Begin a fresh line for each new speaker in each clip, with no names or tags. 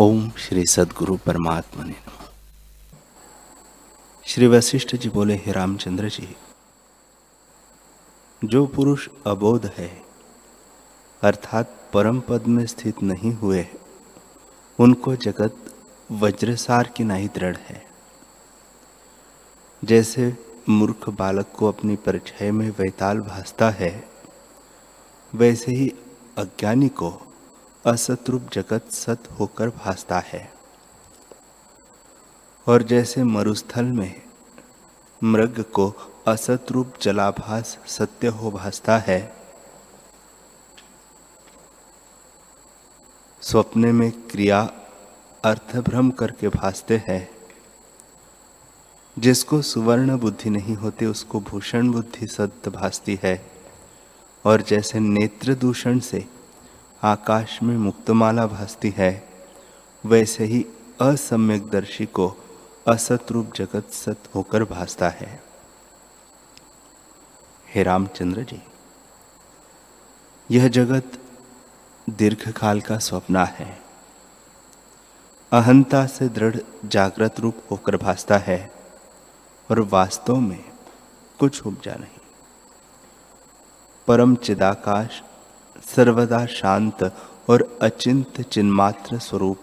ओम श्री सदगुरु परमात्मा ने श्री वशिष्ठ जी बोले, हे रामचंद्र जी, जो पुरुष अबोध है, अर्थात परम पद में स्थित नहीं हुए, उनको जगत वज्रसार की नाई दृढ़ है। जैसे मूर्ख बालक को अपनी परिचय में वैताल भासता है, वैसे ही अज्ञानी को असतरूप जगत सत होकर भासता है। और जैसे मरुस्थल में मृग को असत रूप जलाभास सत्य हो भासता है, स्वप्ने में क्रिया अर्थभ्रम करके भासते हैं। जिसको सुवर्ण बुद्धि नहीं होती, उसको भूषण बुद्धि सत्य भासती है। और जैसे नेत्र दूषण से आकाश में मुक्तमाला भासती है। वैसे ही असम्यक दर्शी को असत रूप जगत सत होकर भासता है। हे रामचंद्र जी, यह जगत दीर्घ काल का स्वप्न है। अहंता से दृढ़ जागृत रूप होकर भासता है और वास्तव में कुछ उपजा नहीं। परम चिदाकाश सर्वदा शांत और अचिंत चिन्मात्र स्वरूप,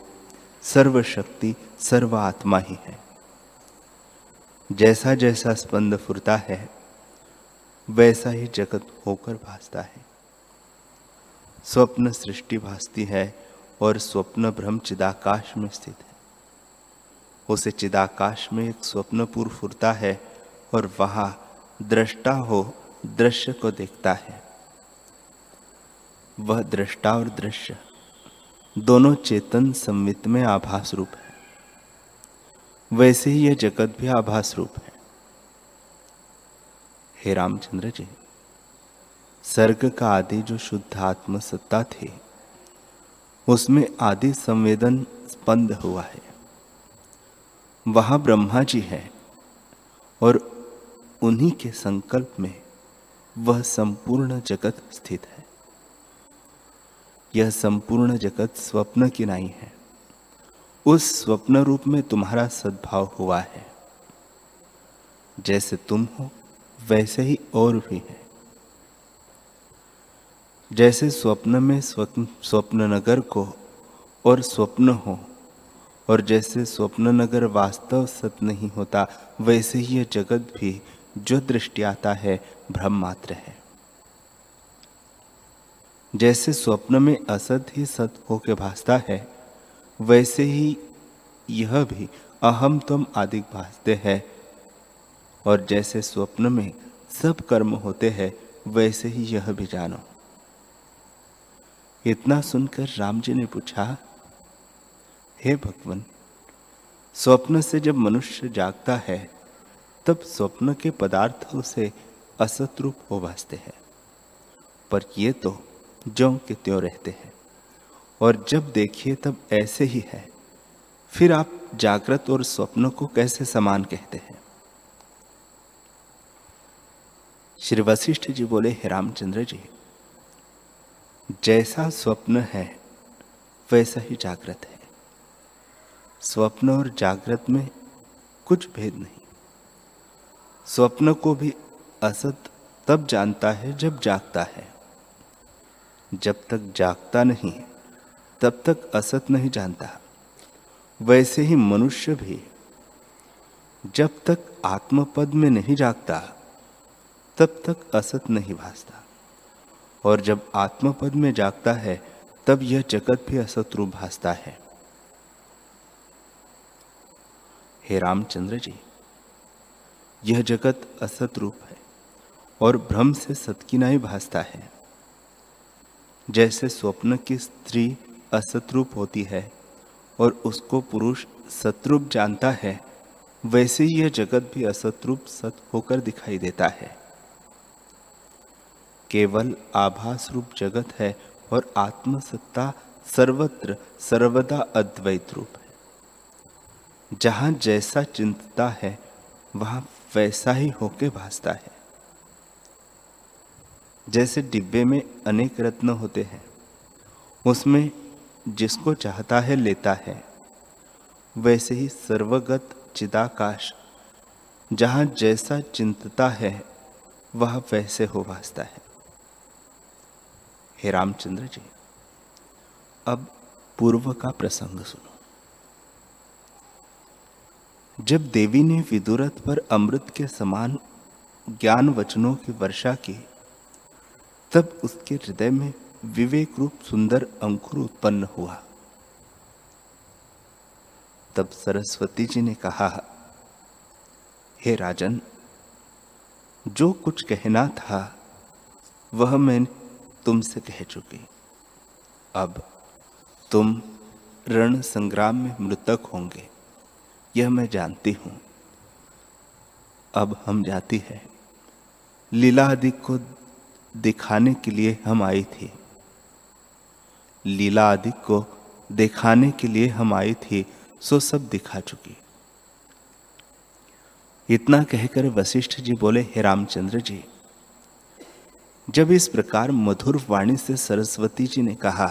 सर्वशक्ति सर्व आत्मा ही है। जैसा जैसा स्पंद फुरता है, वैसा ही जगत होकर भासता है। स्वप्न सृष्टि भासती है और स्वप्न भ्रम चिदाकाश में स्थित है। उसे चिदाकाश में एक स्वप्न पूर्व फुरता है और वहाँ दृष्टा हो दृश्य को देखता है। वह दृष्टा और दृश्य। दोनों चेतन संवित में आभास रूप है। वैसे ही यह जगत भी आभास रूप है। हे रामचंद्र जी, सर्ग का आदि जो शुद्ध आत्म सत्ता थी, उसमें आदि संवेदन स्पंद हुआ है। वहाँ ब्रह्मा जी है और उन्हीं के संकल्प में वह संपूर्ण जगत स्थित है। यह संपूर्ण जगत स्वप्न की नहीं है। उस स्वप्न रूप में तुम्हारा सद्भाव हुआ है। जैसे तुम हो, वैसे ही और भी है। जैसे स्वप्न में स्वप्न नगर को और स्वप्न हो, और जैसे स्वप्न नगर वास्तव सत नहीं होता, वैसे ही यह जगत भी जो दृष्टि आता है भ्रम मात्र है। जैसे स्वप्न में असत ही सत होके भासता है, वैसे ही यह भी अहम तुम आदि भासते हैं। और जैसे स्वप्न में सब कर्म होते हैं, वैसे ही यह भी जानो। इतना सुनकर राम जी ने पूछा, हे भगवान, स्वप्न से जब मनुष्य जागता है, तब स्वप्न के पदार्थों से असत रूप हो भासते हैं। पर ये तो ज्यो के त्यों रहते हैं। और जब देखिए तब ऐसे ही है। फिर आप जागृत और स्वप्न को कैसे समान कहते हैं? श्री वशिष्ठ जी बोले, हे रामचंद्र जी, जैसा स्वप्न है, वैसा ही जागृत है। स्वप्न और जागृत में कुछ भेद नहीं। स्वप्न को भी असत तब जानता है जब जागता है। जब तक जागता नहीं, तब तक असत नहीं जानता। वैसे ही मनुष्य भी जब तक आत्मपद में नहीं जागता, तब तक असत नहीं भासता। और जब आत्मपद में जागता है, तब यह जगत भी असत रूप भासता है। हे रामचंद्र जी, यह जगत असत रूप है और भ्रम से सतकिनाई भासता है। जैसे स्वप्न की स्त्री असतरूप होती है और उसको पुरुष सतरूप जानता है, वैसे ही यह जगत भी असतरूप सत होकर दिखाई देता है। केवल आभास रूप जगत है और आत्मसत्ता सर्वत्र, सर्वदा अद्वैत रूप है। जहाँ जैसा चिंतता है, वहाँ वैसा ही होके भासता है। जैसे डिब्बे में अनेक रत्न होते हैं, उसमें जिसको चाहता है लेता है। वैसे ही सर्वगत चिदाकाश, जहाँ जैसा चिंतता है, वह वैसे हो भासता है। हे रामचंद्र जी, अब पूर्व का प्रसंग सुनो। जब देवी ने विदुरथ पर अमृत के समान ज्ञान वचनों की वर्षा की तब उसके हृदय में विवेक रूप सुंदर अंकुर उत्पन्न हुआ। तब सरस्वती जी ने कहा, हे राजन, जो कुछ कहना था, वह मैं तुमसे कह चुकी। अब तुम रण संग्राम में मृतक होंगे, यह मैं जानती हूँ। अब हम जाती है। लीला आदि को दिखाने के लिए हम आई थी। लीला आदि को दिखाने के लिए हम आई थी, सो सब दिखा चुकी। इतना कहकर वशिष्ठ जी बोले, हे रामचंद्र जी, जब इस प्रकार मधुर वाणी से सरस्वती जी ने कहा,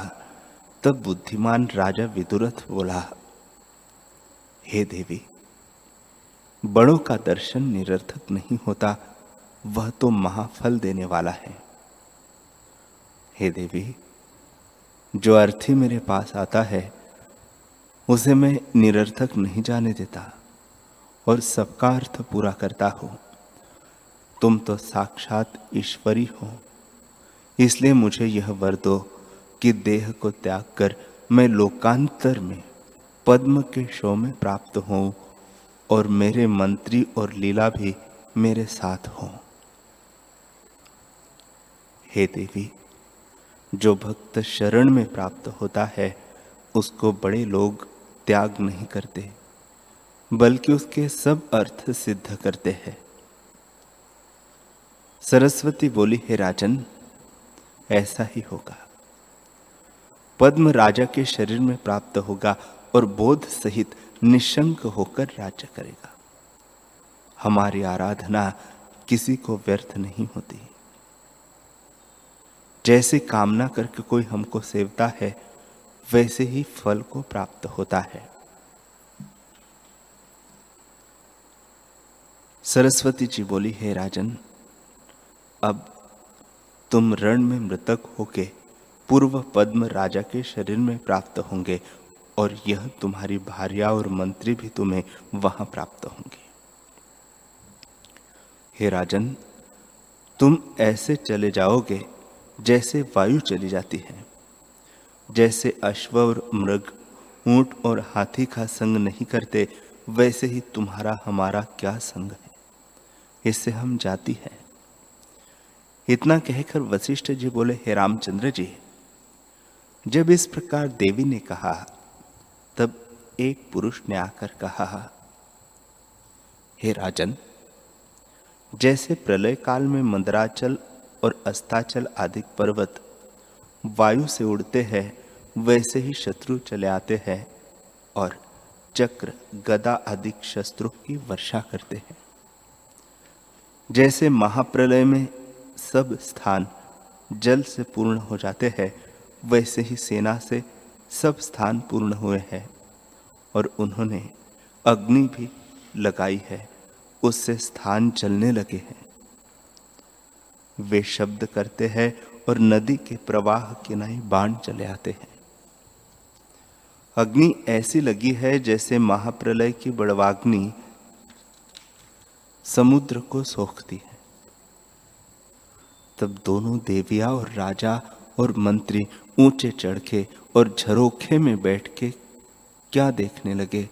तब बुद्धिमान राजा विदुरथ बोला, हे देवी, बड़ों का दर्शन निरर्थक नहीं होता, वह तो महाफल देने वाला है। हे देवी, जो अर्थी मेरे पास आता है, उसे मैं निरर्थक नहीं जाने देता और सबका अर्थ पूरा करता हो। तुम तो साक्षात ईश्वरी हो, इसलिए मुझे यह वर दो कि देह को त्याग कर मैं लोकांतर में पद्म के शो में प्राप्त हूँ और मेरे मंत्री और लीला भी मेरे साथ हो। हे देवी जो भक्त शरण में प्राप्त होता है, उसको बड़े लोग त्याग नहीं करते, बल्कि उसके सब अर्थ सिद्ध करते हैं। सरस्वती बोली, हे राजन, ऐसा ही होगा। पद्म राजा के शरीर में प्राप्त होगा और बोध सहित निशंक होकर राज्य करेगा। हमारी आराधना किसी को व्यर्थ नहीं होती। जैसे कामना करके कोई हमको सेवता है, वैसे ही फल को प्राप्त होता है। सरस्वती जी बोली, हे राजन, अब तुम रण में मृतक होके पूर्व पद्म राजा के शरीर में प्राप्त होंगे और यह तुम्हारी भार्या और मंत्री भी तुम्हें वहाँ प्राप्त होंगे। हे राजन, तुम ऐसे चले जाओगे जैसे वायु चली जाती है, जैसे अश्व और मृग ऊँट और हाथी का संग नहीं करते, वैसे ही तुम्हारा हमारा क्या संग है? इससे हम जाती हैं। इतना कहकर वशिष्ठ जी बोले, हे रामचंद्र जी, जब इस प्रकार देवी ने कहा, तब एक पुरुष ने आकर कहा, हे राजन, जैसे प्रलय काल में मंदराचल और अस्ताचल आदि पर्वत वायु से उड़ते हैं, वैसे ही शत्रु चले आते हैं और चक्र, गदा आदि शस्त्रों की वर्षा करते हैं। जैसे महाप्रलय में सब स्थान जल से पूर्ण हो जाते हैं, वैसे ही सेना से सब स्थान पूर्ण हुए हैं और उन्होंने अग्नि भी लगाई है, उससे स्थान चलने लगे हैं। वे शब्द करते हैं और नदी के प्रवाह के नए बाण चले आते हैं। अग्नि ऐसी लगी है जैसे महाप्रलय की बड़वाग्नि समुद्र को सोखती है। तब दोनों देविया और राजा और मंत्री ऊँचे चढ़के और झरोखे में बैठ के क्या देखने लगे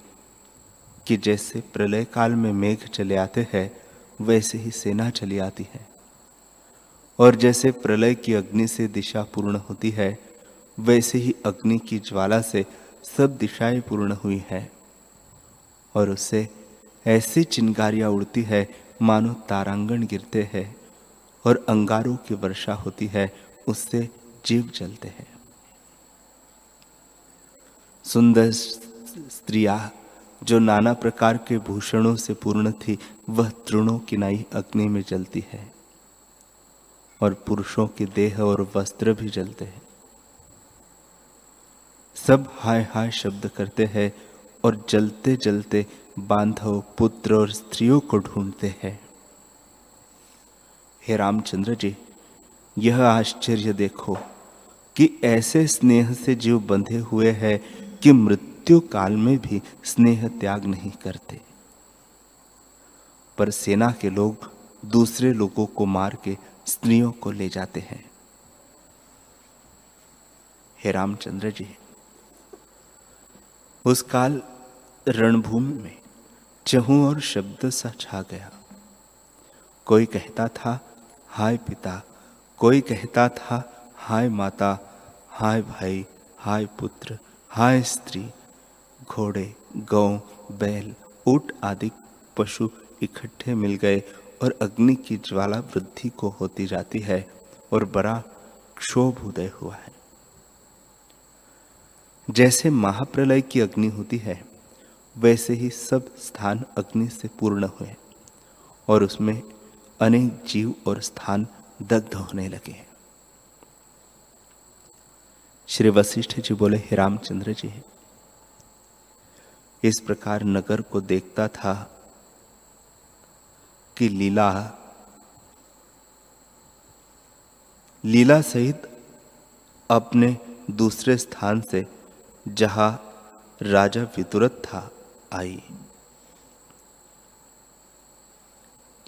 कि जैसे प्रलय काल में मेघ चले आते हैं, वैसे ही सेना चली आती है। और जैसे प्रलय की अग्नि से दिशा पूर्ण होती है, वैसे ही अग्नि की ज्वाला से सब दिशाएँ पूर्ण हुई है। और उससे ऐसी चिंगारियाँ उड़ती है, मानो तारांगण गिरते हैं और अंगारों की वर्षा होती है, उससे जीव जलते हैं। सुंदर स्त्रिया जो नाना प्रकार के भूषणों से पूर्ण थी, वह तृणों किनाई अग्नि में जलती है। और पुरुषों के देह और वस्त्र भी जलते हैं। सब हाय हाय शब्द करते हैं और जलते जलते बांधव पुत्र और स्त्रियों को ढूंढते हैं। हे रामचंद्र जी, यह आश्चर्य देखो कि ऐसे स्नेह से जीव बंधे हुए हैं कि मृत्यु काल में भी स्नेह त्याग नहीं करते। पर सेना के लोग दूसरे लोगों को मार के स्त्रियों को ले जाते हैं। हे रामचंद्र जी, उस काल रणभूमि में चहु और शब्द सा छा गया। कोई कहता था, हाय पिता। कोई कहता था, हाय माता। हाय भाई। हाय पुत्र। हाय स्त्री। घोड़े, गौ, बैल, ऊट आदि पशु इकट्ठे मिल गए और अग्नि की ज्वाला वृद्धि को होती जाती है और बड़ा क्षोभ उदय हुआ है। जैसे महाप्रलय की अग्नि होती है, वैसे ही सब स्थान अग्नि से पूर्ण हुए और उसमें अनेक जीव और स्थान दग्ध होने लगे हैं। श्री वशिष्ठ जी बोले, हे रामचंद्र जी, इस प्रकार नगर को देखता था कि लीला लीला सहित अपने दूसरे स्थान से जहाँ राजा वितुरत था, आई।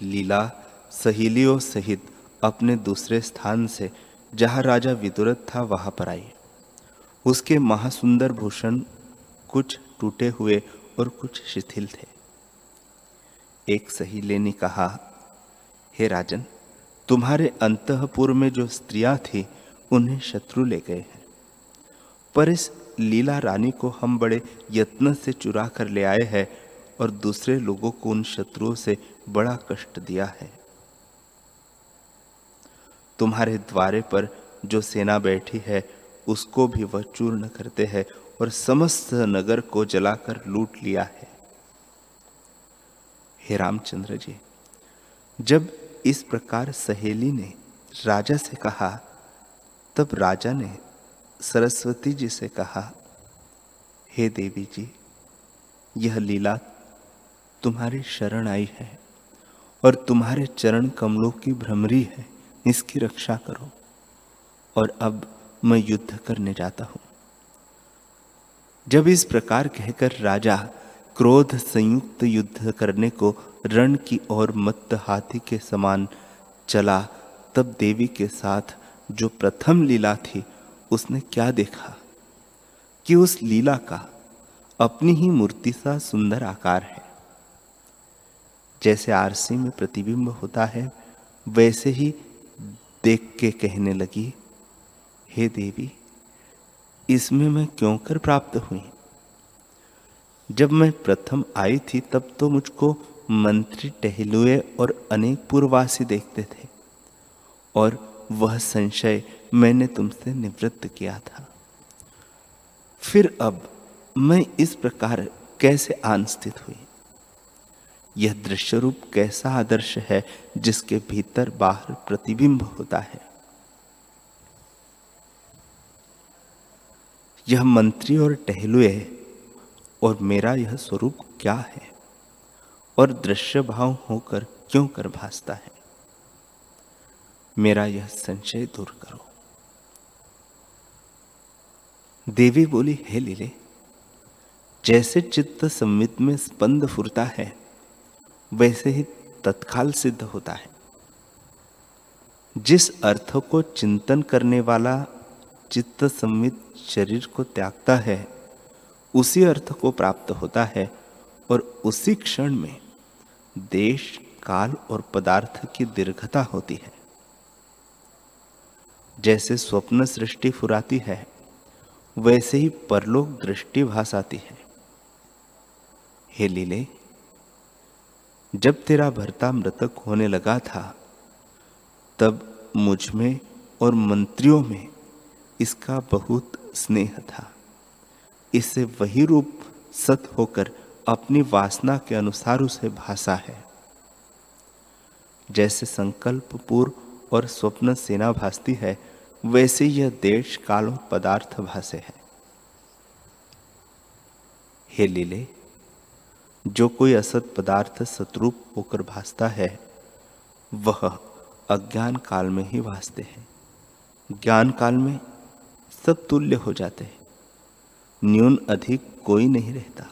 लीला सहेलियों सहित अपने दूसरे स्थान से जहाँ राजा विदुरथ था, वहाँ पर आई। उसके महासुंदर भूषण कुछ टूटे हुए और कुछ शिथिल थे। एक सहेली ने कहा, हे राजन, तुम्हारे अंतपुर में जो स्त्रियाँ थी, उन्हें शत्रु ले गए हैं। पर इस लीला रानी को हम बड़े यत्न से चुरा कर ले आए हैं और दूसरे लोगों को उन शत्रुओं से बड़ा कष्ट दिया है। तुम्हारे द्वारे पर जो सेना बैठी है, उसको भी वह चूर्ण करते हैं और समस्त नगर को जलाकर लूट लिया है। हे रामचंद्र जी, जब इस प्रकार सहेली ने राजा से कहा, तब राजा ने सरस्वती जी से कहा, हे देवी जी, यह लीला तुम्हारी शरण आई है और तुम्हारे चरण कमलों की भ्रमरी है, इसकी रक्षा करो और अब मैं युद्ध करने जाता हूँ। जब इस प्रकार कहकर राजा क्रोध संयुक्त युद्ध करने को रण की ओर मत हाथी के समान चला, तब देवी के साथ जो प्रथम लीला थी, उसने क्या देखा? कि उस लीला का अपनी ही मूर्ति सा सुंदर आकार है। जैसे आरसी में प्रतिबिंब होता है, वैसे ही देख के कहने लगी, हे देवी, इसमें मैं क्यों कर प्राप्त हुई? जब मैं प्रथम आई थी, तब तो मुझको मंत्री टहलुए और अनेक पूर्ववासी देखते थे, और वह संशय मैंने तुमसे निवृत्त किया था। फिर अब मैं इस प्रकार कैसे आन स्थित हुई? यह दृश्य रूप कैसा आदर्श है, जिसके भीतर बाहर प्रतिबिंब होता है? यह मंत्री और टहलुए और मेरा यह स्वरूप क्या है? और दृश्य भाव होकर क्यों कर भासता है? मेरा यह संशय दूर करो। देवी बोली, हे लीले, जैसे चित्त संवित में स्पंद फुरता है, वैसे ही तत्काल सिद्ध होता है। जिस अर्थ को चिंतन करने वाला चित्त संवित शरीर को त्यागता है उसी अर्थ को प्राप्त होता है और उसी क्षण में देश, काल और पदार्थ की दीर्घता होती है। जैसे स्वप्न सृष्टि फुराती है, वैसे ही परलोक दृष्टि भास आती है। हे लीले, जब तेरा भरता मृतक होने लगा था, तब मुझमें और मंत्रियों में इसका बहुत स्नेह था। इससे वही रूप सत होकर अपनी वासना के अनुसार उसे भाषा है। जैसे संकल्प पूर्व और स्वप्न सेना भासती है, वैसे यह देश काल और पदार्थ भाषे है। हे लीले, जो कोई असत पदार्थ सतरूप होकर भासता है, वह अज्ञान काल में ही भासते हैं। ज्ञान काल में सब तुल्य हो जाते हैं। न्यून अधिक कोई नहीं रहता।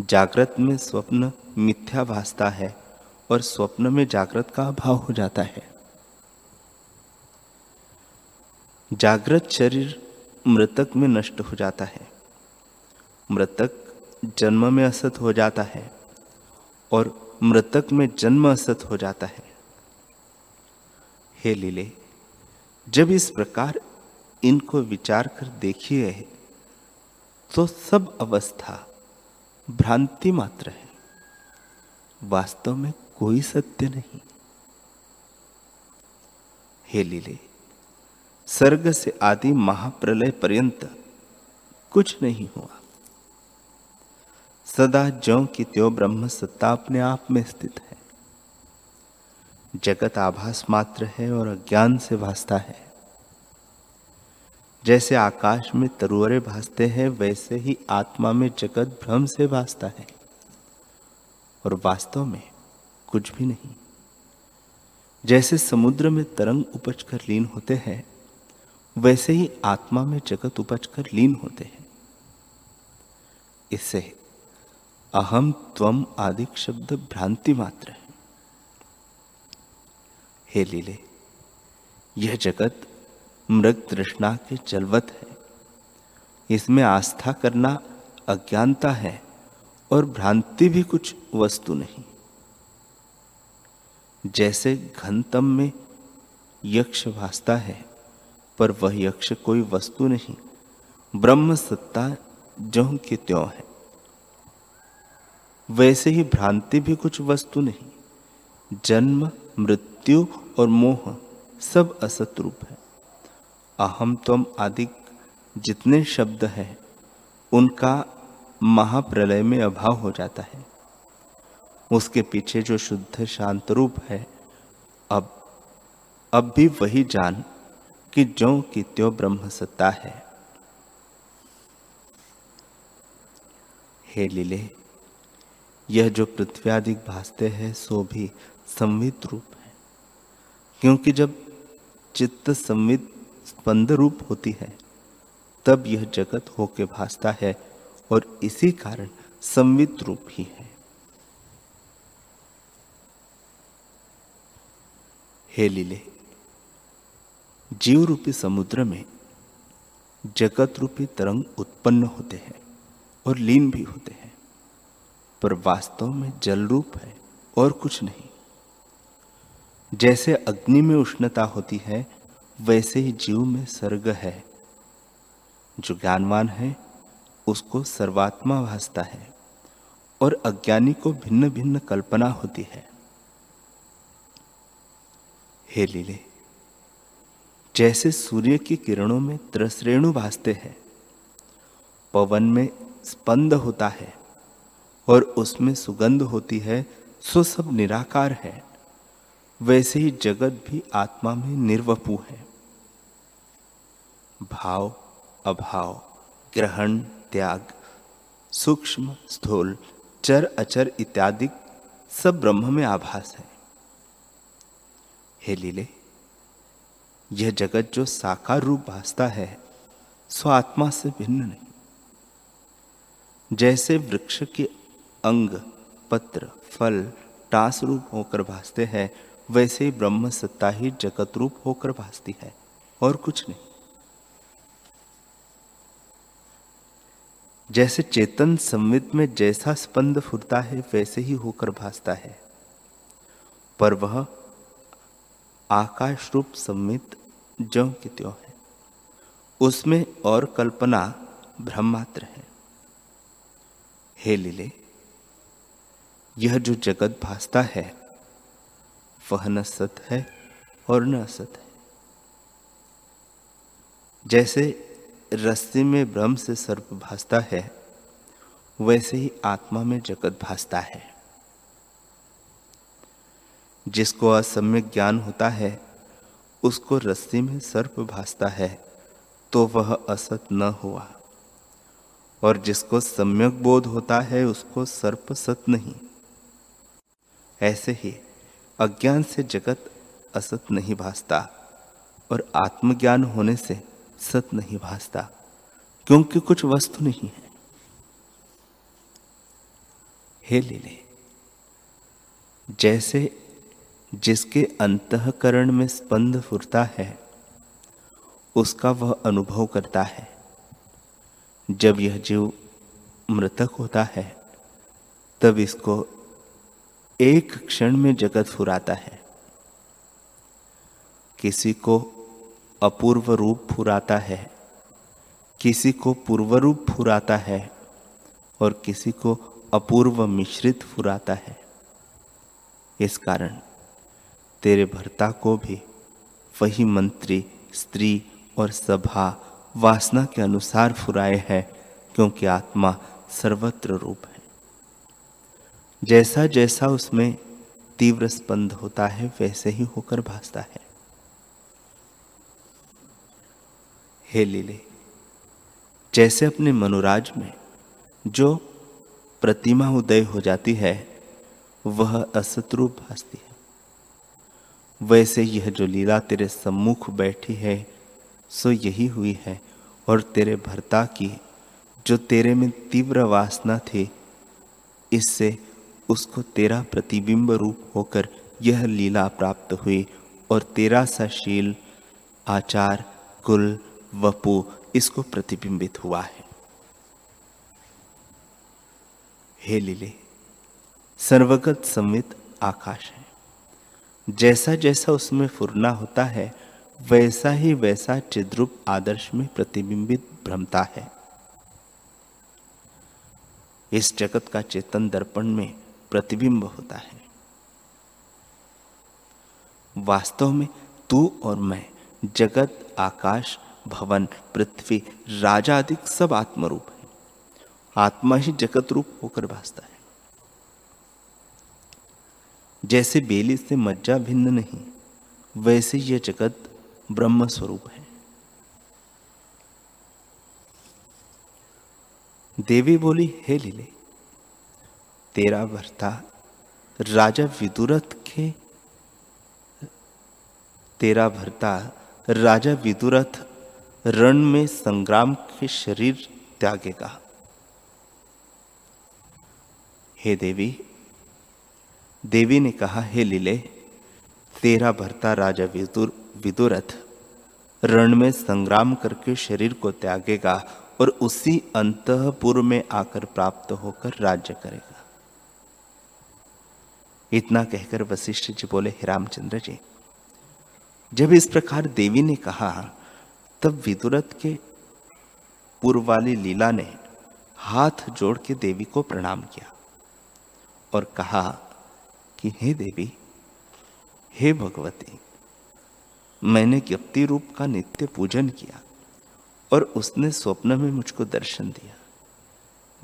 जागृत में स्वप्न मिथ्या भासता है और स्वप्न में जागृत का अभाव हो जाता है। जागृत शरीर मृतक में नष्ट हो जाता है। मृतक जन्म में असत हो जाता है और मृतक में जन्म असत हो जाता है। हे लीले, जब इस प्रकार इनको विचार कर देखिए तो सब अवस्था भ्रांति मात्र है। वास्तव में कोई सत्य नहीं। हे लीले सर्ग से आदि महाप्रलय पर्यंत कुछ नहीं हुआ। सदा ज्यो की त्यो ब्रह्म सत्ता अपने आप में स्थित है। जगत आभास मात्र है और अज्ञान से भासता है। जैसे आकाश में तरुअरे भासते हैं, वैसे ही आत्मा में जगत भ्रम से भासता है। और वास्तव में कुछ भी नहीं। जैसे समुद्र में तरंग उपज कर लीन होते हैं, वैसे ही आत्मा में जगत उपज कर लीन होते हैं। इससे अहम त्वम आदि शब्द भ्रांति मात्र है। हे लीले, यह जगत मृग तृष्णा के जलवत है। इसमें आस्था करना अज्ञानता है और भ्रांति भी कुछ वस्तु नहीं। जैसे घनतम में यक्ष भासता है, पर वह यक्ष कोई वस्तु नहीं। ब्रह्म सत्ता जो के त्यों है। वैसे ही भ्रांति भी कुछ वस्तु नहीं। जन्म, मृत्यु और मोह सब असत रूप है। अहम तम आदि जितने शब्द हैं, उनका महाप्रलय में अभाव हो जाता है। उसके पीछे जो शुद्ध शांत रूप है, अब अब भी वही जान कि जो कि त्यो ब्रह्म सत्ता है। हे लीले, यह जो पृथ्वी आदि भासते हैं, सो भी संवित रूप है। क्योंकि जब चित्त संवित स्पंद रूप होती है। तब यह जगत होके भासता है और इसी कारण संवित रूप ही है। हे लीले जीव रूपी समुद्र में जगत रूपी तरंग उत्पन्न होते हैं और लीन भी होते हैं, पर वास्तव में जल रूप है और कुछ नहीं। जैसे अग्नि में उष्णता होती है वैसे ही जीव में सर्ग है। जो ज्ञानवान है, उसको सर्वात्मा भासता है और अज्ञानी को भिन्न भिन्न कल्पना होती है। हे लीले, जैसे सूर्य की किरणों में त्रसरेणु भासते हैं, पवन में स्पंद होता है और उसमें सुगंध होती है, सो सब निराकार है। वैसे ही जगत भी आत्मा में निर्वपु है। भाव, अभाव, ग्रहण, त्याग, सूक्ष्म, स्थूल, चर, अचर इत्यादि सब ब्रह्म में आभास है। हे लीले, यह जगत जो साकार रूप भासता है, सो आत्मा से भिन्न नहीं। जैसे वृक्ष के अंग, पत्र, फल, टास रूप होकर भासते हैं, वैसे ब्रह्म सत्ता ही जगत रूप होकर भासती है, और कुछ नहीं। जैसे चेतन संवित में जैसा स्पंद फुरता है, वैसे ही होकर भासता है। पर वह आकाश रूप संवित ज्यो की त्यों है। उसमें और कल्पना भ्रम है। हे लीले, यह जो जगत भासता है, वह न सत है और न असत है। जैसे रस्सी में ब्रह्म से सर्प भासता है, वैसे ही आत्मा में जगत भासता है। जिसको असम्यक ज्ञान होता है, उसको रस्सी में सर्प भासता है तो वह असत न हुआ। और जिसको सम्यक बोध होता है, उसको सर्प सत नहीं। ऐसे ही अज्ञान से जगत असत नहीं भासता, और आत्मज्ञान होने से सत नहीं भासता, क्योंकि कुछ वस्तु नहीं है। हे लीले, जैसे जिसके अंतकरण में स्पंद फुरता है, उसका वह अनुभव करता है। जब यह जीव मृतक होता है, तब इसको एक क्षण में जगत फुराता है। किसी को अपूर्व रूप फुराता है। किसी को पूर्व रूप फुराता है और किसी को अपूर्व मिश्रित फुराता है। इस कारण तेरे भर्ता को भी वही मंत्री, स्त्री और सभा वासना के अनुसार फुराए है, क्योंकि आत्मा सर्वत्र रूप है। जैसा जैसा उसमें तीव्र स्पंद होता है, वैसे ही होकर भासता है। हे लीले, जैसे अपने मनोराज में जो प्रतिमा उदय हो जाती है, वह असतरूप भासती है। वैसे यह जो लीला तेरे सम्मुख बैठी है, सो यही हुई है, और तेरे भरता की, जो तेरे में तीव्र वासना थी, इससे उसको तेरा प्रतिबिंब रूप होकर यह लीला प्राप्त हुई, और तेरा सशील आचार, कुल वपु इसको प्रतिबिंबित हुआ है। हे लीले, सर्वगत संवित आकाश है। जैसा जैसा उसमें फुरना होता है, वैसा ही वैसा चिद्रूप आदर्श में प्रतिबिंबित भ्रमता है। इस जगत का चेतन दर्पण में प्रतिबिंब होता है। वास्तव में तू और मैं जगत, आकाश भवन, पृथ्वी, राजा आदि सब आत्मरूप है। आत्मा ही जगत रूप होकर भासता है। जैसे बेली से मज्जा भिन्न नहीं, वैसे यह जगत ब्रह्म स्वरूप है। देवी बोली, हे लीले, तेरा भरता राजा विदुरथ के, तेरा भरता राजा विदुरथ रण में संग्राम के शरीर त्यागेगा। हे देवी देवी ने कहा, हे लीले, तेरा भरता राजा विदुर, विदुरथ रण में संग्राम करके शरीर को त्यागेगा और उसी अंतपुर में आकर प्राप्त होकर राज्य करेगा। इतना कहकर वशिष्ठ जी बोले, हे रामचंद्र जी, जब इस प्रकार देवी ने कहा तब विदुरथ के पूर्व वाली लीला ने हाथ जोड़ के देवी को प्रणाम किया और कहा कि, हे देवी, हे भगवती, मैंने ज्ञप्ति रूप का नित्य पूजन किया और उसने स्वप्न में मुझको दर्शन दिया।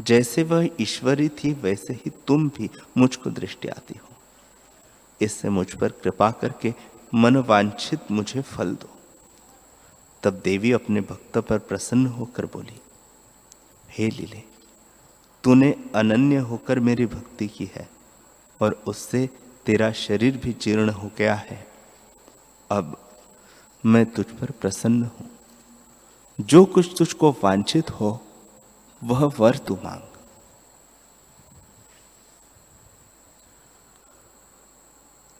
जैसे वह ईश्वरी थी, वैसे ही तुम भी मुझको दृष्टि आती हो। इससे मुझ पर कृपा करके मन वांछित मुझे फल दो। तब देवी अपने भक्त पर प्रसन्न होकर बोली, हे लीले, तूने अनन्य होकर मेरी भक्ति की है और उससे तेरा शरीर भी जीर्ण हो गया है। अब मैं तुझ पर प्रसन्न हूँ। जो कुछ तुझको वांछित हो, वह वर तू मांग।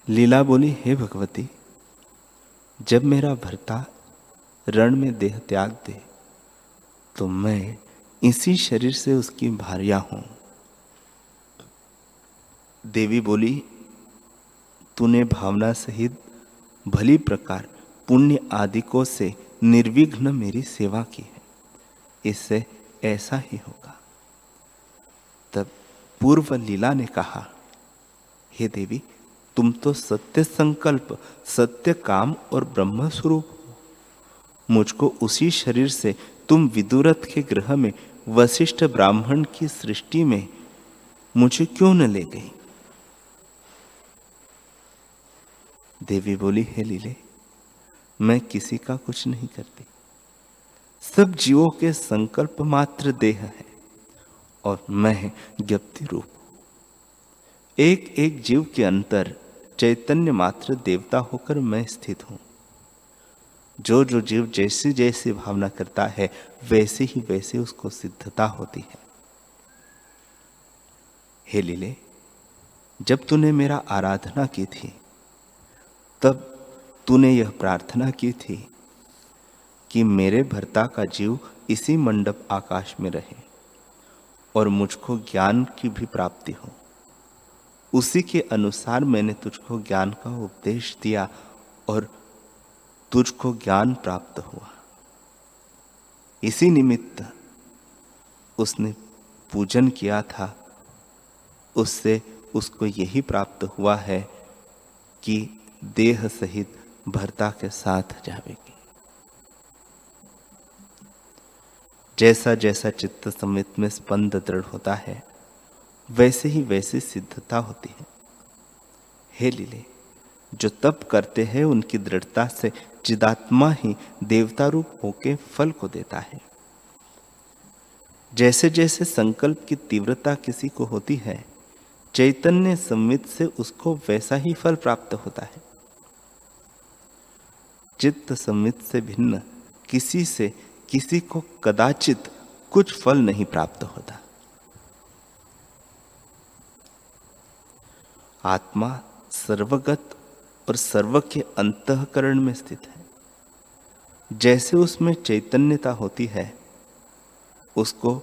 लीला बोली, हे भगवती, जब मेरा भरता रण में देह त्याग दे तो मैं इसी शरीर से उसकी भारिया हूँ। देवी बोली, तूने भावना सहित भली प्रकार पुण्य आदिकों से निर्विघ्न मेरी सेवा की है। इससे ऐसा ही होगा। तब पूर्व लीला ने कहा, हे देवी, तुम तो सत्य संकल्प, सत्य काम और ब्रह्म स्वरूप मुझको उसी शरीर से तुम विदुरथ के ग्रह में, वशिष्ठ ब्राह्मण की सृष्टि में मुझे क्यों न ले गई? देवी बोली, हे लीले, मैं किसी का कुछ नहीं करती। सब जीवों के संकल्प मात्र देह है और मैं ज्ञप्ति रूप एक एक जीव के अंतर चैतन्य मात्र देवता होकर मैं स्थित हूँ। जो जो जीव जैसी जैसी भावना करता है, वैसे ही वैसे उसको सिद्धता होती है। हे लीले, जब तूने मेरा आराधना की थी, तब तूने यह प्रार्थना की थी कि मेरे भर्ता का जीव इसी मंडप आकाश में रहे और मुझको ज्ञान की भी प्राप्ति हो। उसी के अनुसार मैंने तुझको ज्ञान का उपदेश दिया और तुझको ज्ञान प्राप्त हुआ। इसी निमित्त उसने पूजन किया था। उससे उसको यही प्राप्त हुआ है कि देह सहित भरता के साथ जावेगी। जैसा जैसा चित्त समित में स्पंद दृढ़ होता है, वैसे ही वैसी सिद्धता होती है। हे लीले जो तप करते हैं, उनकी दृढ़ता से चिदात्मा ही देवता रूप होके फल को देता है। जैसे जैसे संकल्प की तीव्रता किसी को होती है, चैतन्य संवित से उसको वैसा ही फल प्राप्त होता है। चित्त संवित से भिन्न किसी से किसी को कदाचित कुछ फल नहीं प्राप्त होता। आत्मा सर्वगत और सर्व के अंतकरण में स्थित है। जैसे उसमें चैतन्यता होती है, उसको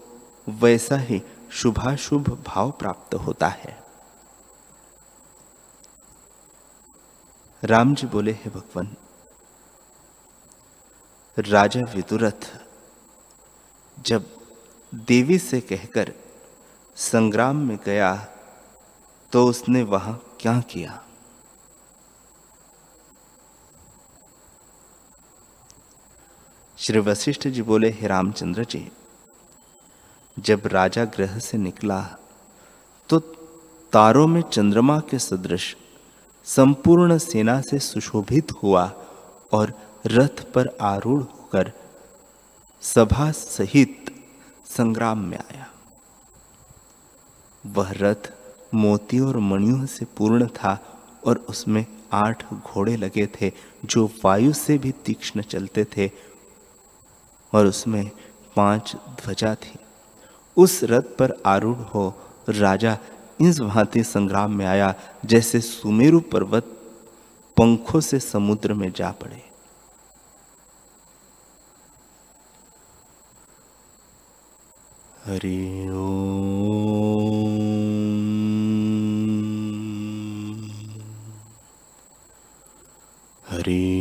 वैसा ही शुभाशुभ भाव प्राप्त होता है। राम जी बोले, हे भगवान, राजा विदुरथ, जब देवी से कहकर संग्राम में गया तो उसने वहाँ क्या किया? श्री वशिष्ठ जी बोले, हे रामचंद्र जी, जब राजा ग्रह से निकला तो तारों में चंद्रमा के सदृश संपूर्ण सेना से सुशोभित हुआ और रथ पर आरूढ़ होकर सभा सहित संग्राम में आया। वह रथ मोती और मणियों से पूर्ण था और उसमें आठ घोड़े लगे थे जो वायु से भी तीक्ष्ण चलते थे और उसमें पाँच ध्वजा थी। उस रथ पर आरूढ़ हो राजा इस भांति संग्राम में आया, जैसे सुमेरु पर्वत पंखों से समुद्र में जा पड़े। हरि हरि